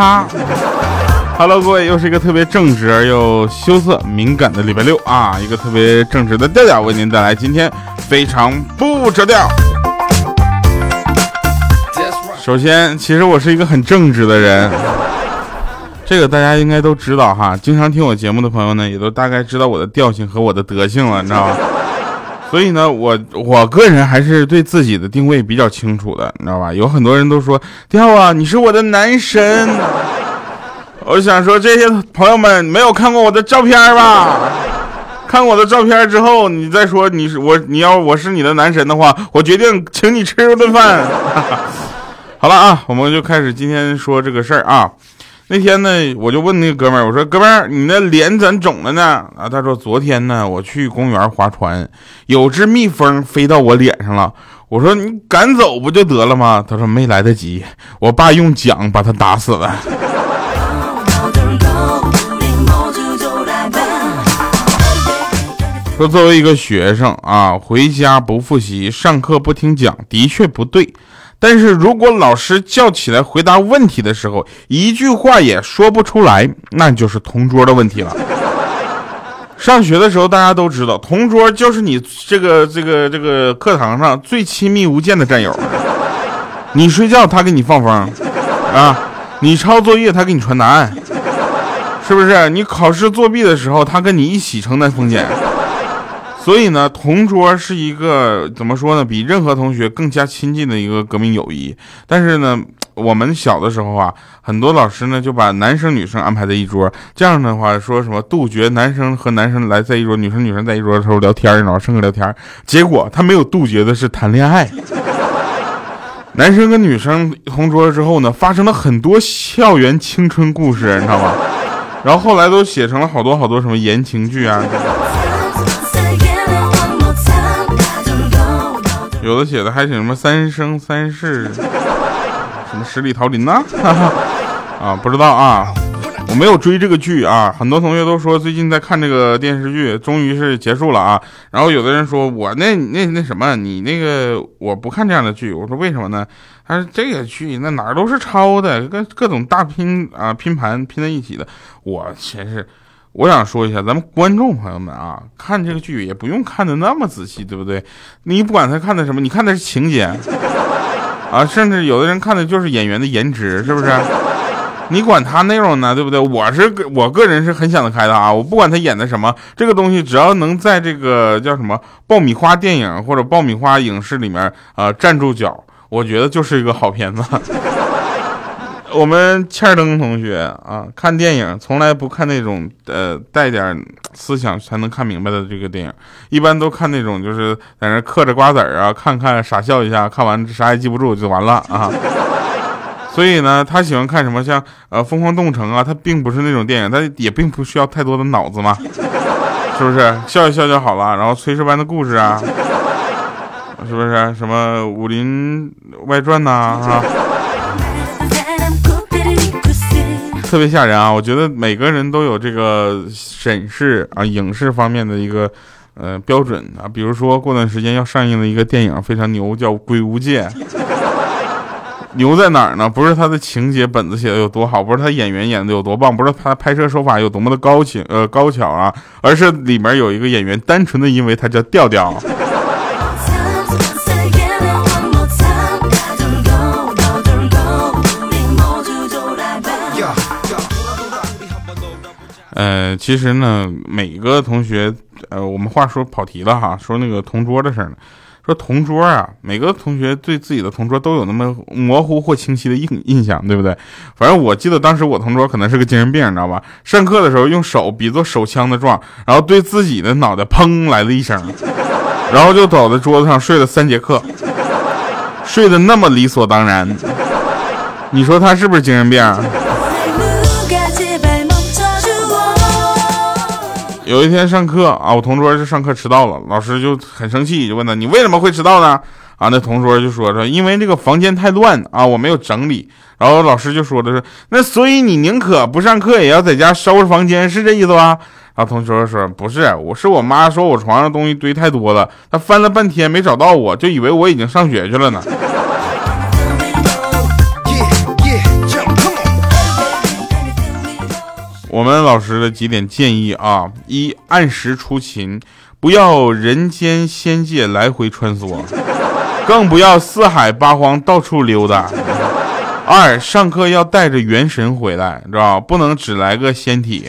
他。Hello，各位，又是一个特别正直而又羞涩敏感的礼拜六啊！一个特别正直的调调为您带来今天非常不着调。首先，其实我是一个很正直的人，这个大家应该都知道哈。经常听我节目的朋友呢，也都大概知道我的调性和我的德性了，你知道吧？所以呢，我我个人还是对自己的定位比较清楚的，你知道吧？有很多人都说调啊，你是我的男神。我想说，这些朋友们没有看过我的照片吧？看过我的照片之后，你再说你是我，你要我是你的男神的话，我决定请你吃顿饭。好了啊，我们就开始今天说这个事儿啊。那天呢，我就问那个哥们儿，我说哥们儿，你那脸怎肿了呢？啊，他说昨天呢，我去公园划船，有只蜜蜂飞到我脸上了。我说你赶走不就得了吗？他说没来得及，我爸用桨把他打死了。说作为一个学生啊，回家不复习，上课不听讲，的确不对。但是如果老师叫起来回答问题的时候，一句话也说不出来，那就是同桌的问题了。上学的时候，大家都知道，同桌就是你这个这个这个课堂上最亲密无间的战友。你睡觉，他给你放风啊；你抄作业，他给你传答案，是不是？你考试作弊的时候，他跟你一起承担风险。所以呢，同桌是一个怎么说呢？比任何同学更加亲近的一个革命友谊。但是呢，我们小的时候啊，很多老师呢就把男生女生安排在一桌，这样的话说什么杜绝男生和男生来在一桌，女生女生在一桌的时候聊天，然后上课聊天。结果他没有杜绝的是谈恋爱。男生跟女生同桌之后呢，发生了很多校园青春故事，你知道吗？然后后来都写成了好多好多什么言情剧啊。有的写的还写什么三生三世，什么十里桃林呐？啊，不知道啊，我没有追这个剧啊。很多同学都说最近在看这个电视剧，终于是结束了啊。然后有的人说我那那那什么，你那个我不看这样的剧。我说为什么呢？他说这个剧那哪儿都是抄的，跟各种大拼啊拼盘拼在一起的。我真是。我想说一下，咱们观众朋友们啊，看这个剧也不用看的那么仔细，对不对？你不管他看的什么，你看的是情节啊，甚至有的人看的就是演员的颜值，是不是？你管他内容呢，对不对？我是我个人是很想得开的啊，我不管他演的什么，这个东西只要能在这个叫什么爆米花电影或者爆米花影视里面啊站住脚，我觉得就是一个好片子。我们欠灯同学啊，看电影从来不看那种呃带点思想才能看明白的这个电影，一般都看那种就是在那嗑着瓜子儿啊，看看傻笑一下，看完啥也记不住就完了啊。所以呢，他喜欢看什么像呃《疯狂动物城》啊，他并不是那种电影，他也并不需要太多的脑子嘛，是不是？笑一笑就好了。然后《炊事班的故事》啊，是不是？什么《武林外传》呐啊？特别吓人啊！我觉得每个人都有这个审视啊影视方面的一个呃标准啊，比如说过段时间要上映的一个电影非常牛，叫《鬼无界》。牛在哪儿呢？不是他的情节本子写的有多好，不是他演员演的有多棒，不是他拍摄手法有多么的高情呃高巧啊，而是里面有一个演员单纯的因为他叫调调。呃，其实呢，每个同学，呃，我们话说跑题了哈，说那个同桌的事呢。说同桌啊，每个同学对自己的同桌都有那么模糊或清晰的印印象，对不对？反正我记得当时我同桌可能是个精神病，你知道吧？上课的时候用手比作手枪的状，然后对自己的脑袋砰来了一声，然后就倒在桌子上睡了三节课，睡得那么理所当然。你说他是不是精神病？有一天上课啊，我同桌就上课迟到了，老师就很生气，就问他你为什么会迟到呢？啊，那同桌就说说因为这个房间太乱啊，我没有整理。然后老师就说的是那所以你宁可不上课也要在家收拾房间，是这意思吧？然后同桌说不是，我是我妈说我床上东西堆太多了，她翻了半天没找到我，就以为我已经上学去了呢。我们老师的几点建议啊：一、按时出勤，不要人间仙界来回穿梭，更不要四海八荒到处溜达；二、上课要带着元神回来，知道？不能只来个仙体。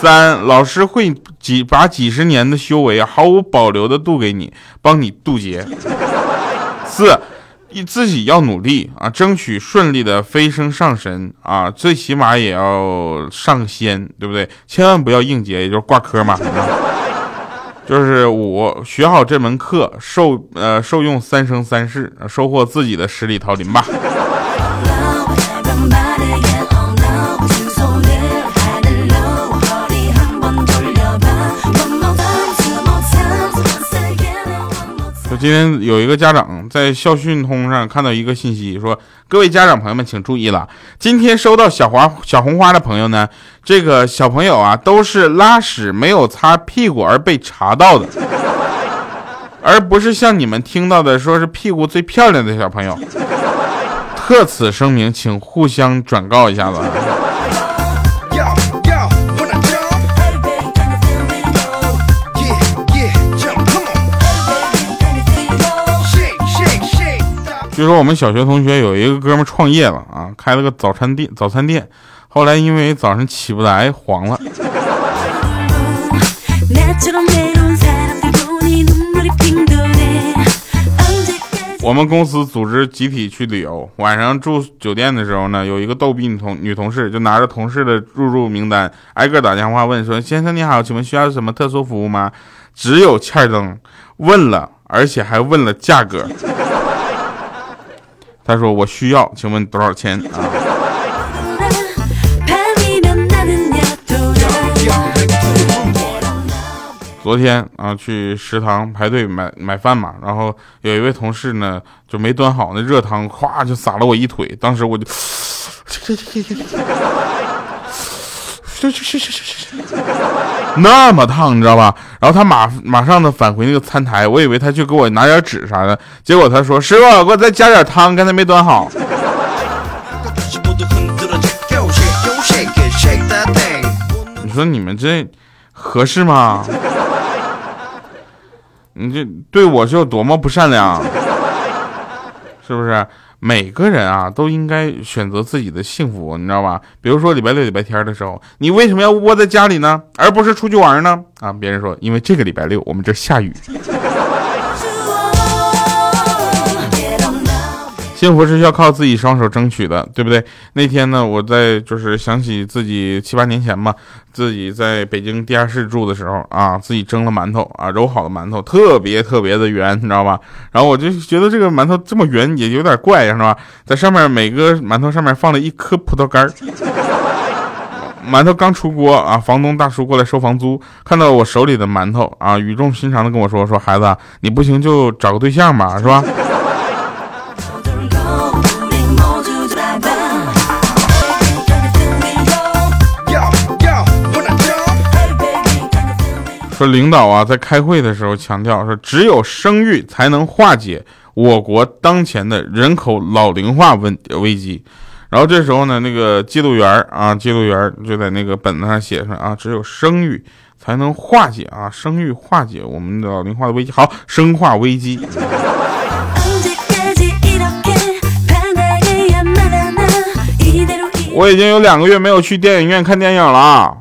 三老师会几把几十年的修为毫无保留的渡给你，帮你渡劫。四，自己要努力啊，争取顺利的飞升上神啊，最起码也要上仙，对不对？千万不要应劫，也就是挂科嘛。就是五，学好这门课，受呃受用三生三世，收获自己的十里桃林吧。今天有一个家长在校讯通上看到一个信息，说：“各位家长朋友们，请注意了，今天收到小花小红花的朋友呢，这个小朋友啊，都是拉屎没有擦屁股而被查到的，而不是像你们听到的说是屁股最漂亮的小朋友。特此声明，请互相转告一下子。”就说我们小学同学有一个哥们创业了啊，开了个早餐店，早餐店，后来因为早上起不来黄了。我们公司组织集体去旅游，晚上住酒店的时候呢，有一个逗逼女同女同事就拿着同事的入住名单，挨个打电话问说：“先生你好，请问需要什么特殊服务吗？”只有欠儿灯问了，而且还问了价格。他说：“我需要，请问多少钱啊？”昨天啊，去食堂排队买买饭嘛，然后有一位同事呢就没端好，那热汤咵就洒了我一腿，当时我就。那么烫，你知道吧？然后他马马上的返回那个餐台，我以为他去给我拿点纸啥的，结果他说：“师傅，给我再加点汤，刚才没端好。”你说你们这合适吗？你这对我是有多么不善良，是不是？每个人啊，都应该选择自己的幸福，你知道吧？比如说礼拜六、礼拜天的时候，你为什么要窝在家里呢，而不是出去玩呢？啊，别人说，因为这个礼拜六我们这下雨。幸福是要靠自己双手争取的，对不对？那天呢，我在就是想起自己七八年前嘛，自己在北京地下室住的时候啊，自己蒸了馒头啊，揉好的馒头特别特别的圆，你知道吧？然后我就觉得这个馒头这么圆也有点怪，是吧？在上面每个馒头上面放了一颗葡萄干儿。馒头刚出锅啊，房东大叔过来收房租，看到我手里的馒头啊，语重心长的跟我说：“说孩子，你不行就找个对象吧，是吧？”说领导啊，在开会的时候强调说，只有生育才能化解我国当前的人口老龄化问危机。然后这时候呢，那个记录员啊，记录员就在那个本子上写上啊，只有生育才能化解啊，生育化解我们的老龄化的危机。好，生化危机。我已经有两个月没有去电影院看电影了。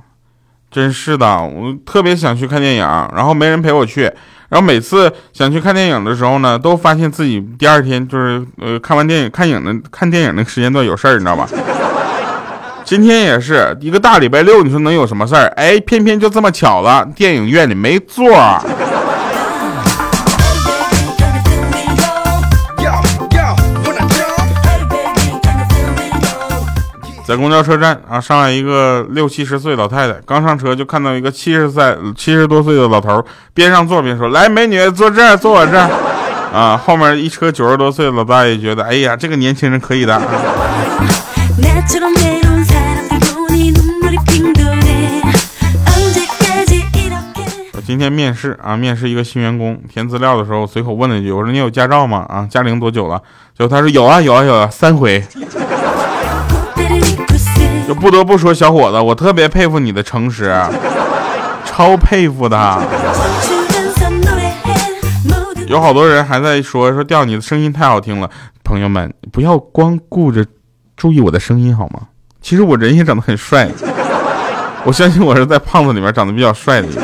真是的，我特别想去看电影，然后没人陪我去，然后每次想去看电影的时候呢，都发现自己第二天就是呃看完电影看影的看电影那个时间段有事儿，你知道吧？今天也是一个大礼拜六，你说能有什么事儿？哎，偏偏就这么巧了，电影院里没座。在公交车站啊，上来一个六七十岁老太太，刚上车就看到一个七十岁、七十多岁的老头边上坐边说：“来，美女，坐这儿，坐我这儿。”啊，后面一车九十多岁的老大爷觉得：“哎呀，这个年轻人可以的。”我今天面试啊，面试一个新员工，填资料的时候随口问了一句：“我说你有驾照吗？啊，驾龄多久了？”结果他说：“有啊，有啊，有啊，三回。”就不得不说，小伙子，我特别佩服你的诚实，超佩服的。有好多人还在说说调你的声音太好听了，朋友们不要光顾着注意我的声音好吗？其实我人也长得很帅，我相信我是在胖子里面长得比较帅的一个。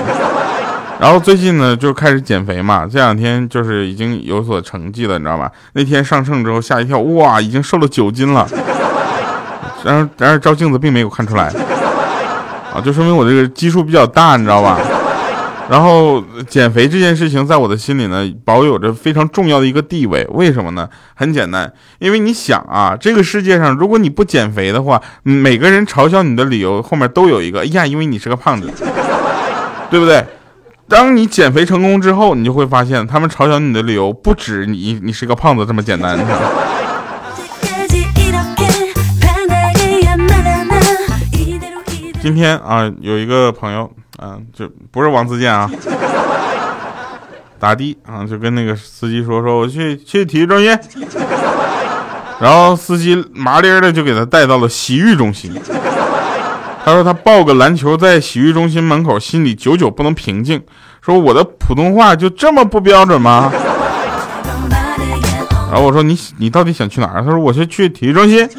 然后最近呢就开始减肥嘛，这两天就是已经有所成绩了，你知道吧？那天上秤之后吓一跳，哇，已经瘦了九斤了。然而，然而照镜子并没有看出来，啊，就说明我这个基数比较大，你知道吧？然后减肥这件事情在我的心里呢，保有着非常重要的一个地位。为什么呢？很简单，因为你想啊，这个世界上如果你不减肥的话，每个人嘲笑你的理由后面都有一个，哎呀，因为你是个胖子，对不对？当你减肥成功之后，你就会发现，他们嘲笑你的理由不止你，你是个胖子这么简单。今天啊，有一个朋友，啊，就不是王自健啊，打的啊，就跟那个司机说，说我去去体育中心，然后司机麻利的就给他带到了洗浴中心。他说他抱个篮球在洗浴中心门口，心里久久不能平静，说我的普通话就这么不标准吗？然后我说你你到底想去哪儿？他说我去去体育中心。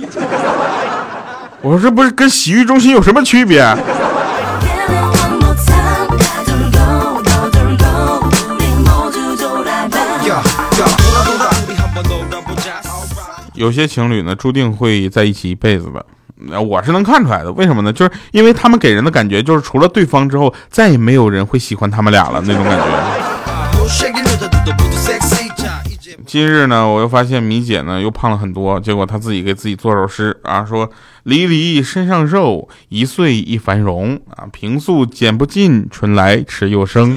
我说这不是跟洗浴中心有什么区别？有些情侣呢，注定会在一起一辈子的，我是能看出来的。为什么呢？就是因为他们给人的感觉，就是除了对方之后，再也没有人会喜欢他们俩了那种感觉。今日呢，我又发现米姐呢又胖了很多，结果她自己给自己做首诗啊，说离离身上肉，一岁一繁荣啊，平素减不尽，春来迟又生。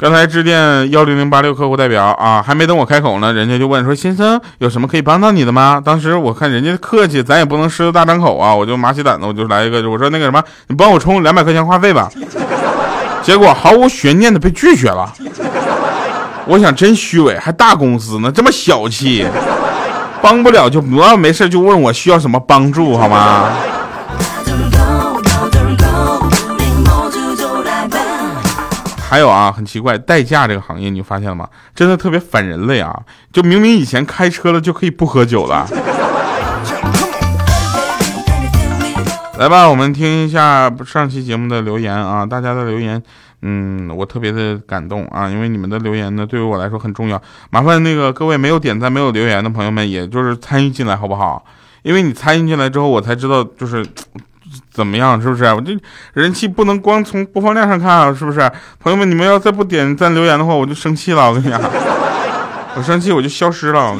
刚才致电幺零零八六客户代表啊，还没等我开口呢，人家就问说：“先生有什么可以帮到你的吗？”当时我看人家客气，咱也不能狮子大张口啊，我就麻起胆子，我就来一个，我说那个什么，你帮我充两百块钱话费吧。结果毫无悬念的被拒绝了。我想真虚伪，还大公司呢，这么小气，帮不了就不要没事就问我需要什么帮助好吗？还有啊，很奇怪，代驾这个行业你发现了吗？真的特别反人类啊！就明明以前开车了就可以不喝酒了。来吧，我们听一下上期节目的留言啊，大家的留言，嗯，我特别的感动啊，因为你们的留言呢，对于我来说很重要。麻烦那个各位没有点赞、没有留言的朋友们，也就是参与进来好不好？因为你参与进来之后，我才知道就是。怎么样？是不是？我这人气不能光从播放量上看啊，是不是？朋友们，你们要再不点赞留言的话，我就生气了。我跟你讲，我生气我就消失了。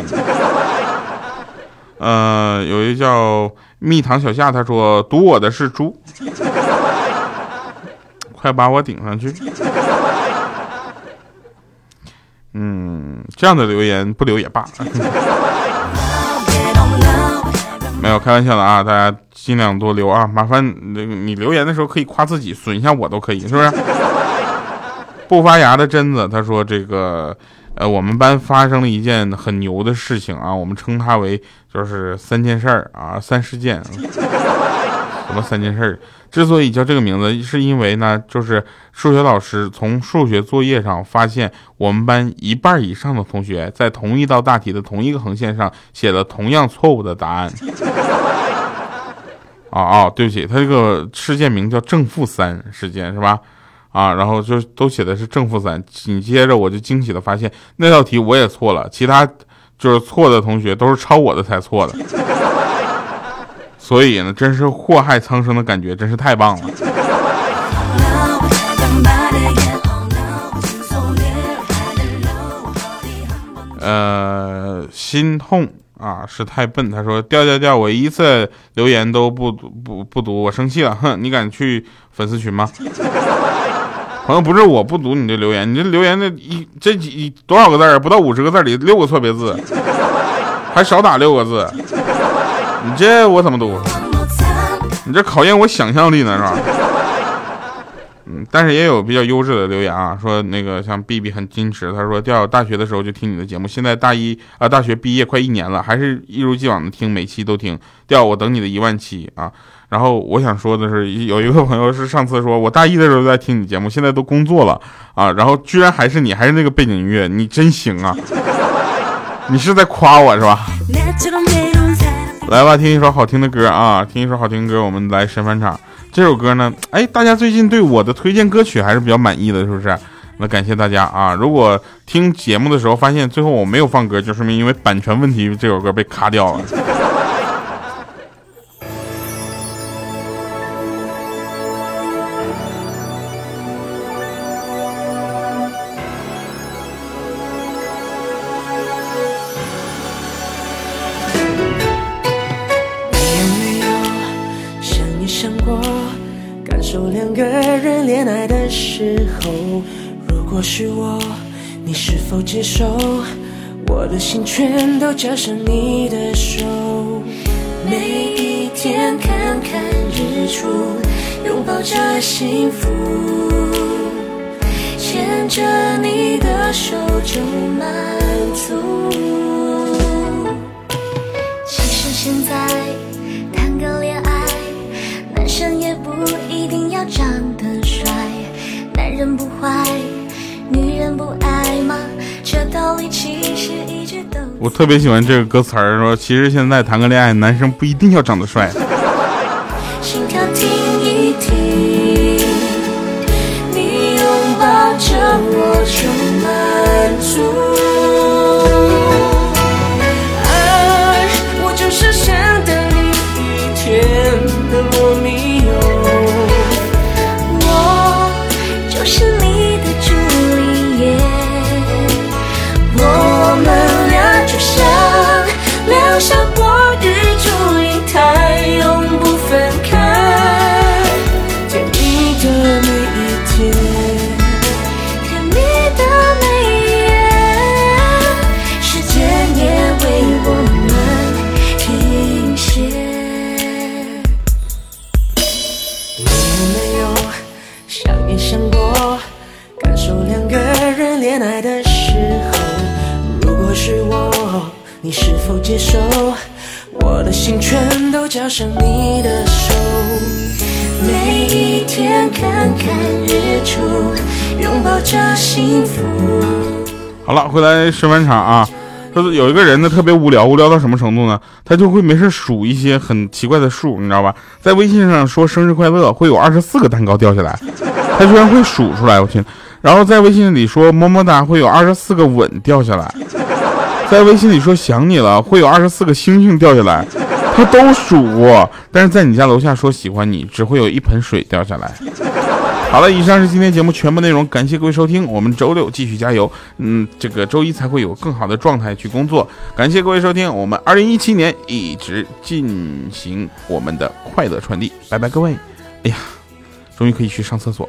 呃，有一叫蜜糖小夏，他说赌我的是猪，快把我顶上去。嗯，这样的留言不留也罢。没有开玩笑的啊，大家尽量多留啊，麻烦那个你留言的时候可以夸自己，损一下我都可以，是不是？不发芽的榛子他说这个，呃，我们班发生了一件很牛的事情啊，我们称它为就是三件事儿啊，三事件。什么三件事？之所以叫这个名字，是因为呢，就是数学老师从数学作业上发现，我们班一半以上的同学在同一道大题的同一个横线上写了同样错误的答案。啊啊，对不起，他这个事件名叫正负三事件是吧？啊，然后就都写的是正负三。紧接着我就惊喜的发现，那道题我也错了，其他就是错的同学都是抄我的才错的。所以呢，真是祸害苍生的感觉，真是太棒了。呃，心痛啊，是太笨。他说调调调，我一次留言都不不不读，我生气了。哼，你敢去粉丝群吗？朋友，不是我不读你的留言，你这留言的一这几多少个字儿不到五十个字里六个错别字，还少打六个字。你这我怎么读？你这考验我想象力呢是吧？嗯，但是也有比较优质的留言啊，说那个像 B B 很矜持，他说调大学的时候就听你的节目，现在大一啊，大学毕业快一年了，还是一如既往的听，每期都听。调我等你的一万期啊。然后我想说的是，有一个朋友是上次说我大一的时候在听你节目，现在都工作了啊，然后居然还是你，还是那个背景音乐，你真行啊！你是在夸我是吧？来吧，听一首好听的歌啊，听一首好听的歌，我们来神返场。这首歌呢，哎，大家最近对我的推荐歌曲还是比较满意的，是不是？那感谢大家啊！如果听节目的时候发现最后我没有放歌，就说明因为版权问题，这首歌被卡掉了。全都交上你的手。每一天看看日出，拥抱着幸福，牵着你的手就满足。其实现在谈个恋爱，男生也不一定要长得帅，男人不坏。女人不爱吗？我特别喜欢这个歌词儿，说其实现在谈个恋爱，男生不一定要长得帅。上你的手，每一天看看日出，拥抱着幸福。好了，回来吃完场啊。说有一个人呢，特别无聊，无聊到什么程度呢？他就会没事数一些很奇怪的数，你知道吧？在微信上说生日快乐，会有二十四个蛋糕掉下来，他居然会数出来，我天！然后在微信里说么么哒，会有二十四个吻掉下来，在微信里说想你了，会有二十四个星星掉下来。他都数过，但是在你家楼下说喜欢你，只会有一盆水掉下来。好了，以上是今天节目全部内容，感谢各位收听，我们周六继续加油，嗯，这个周一才会有更好的状态去工作。感谢各位收听，我们二零一七年一直进行我们的快乐传递，拜拜各位。哎呀，终于可以去上厕所。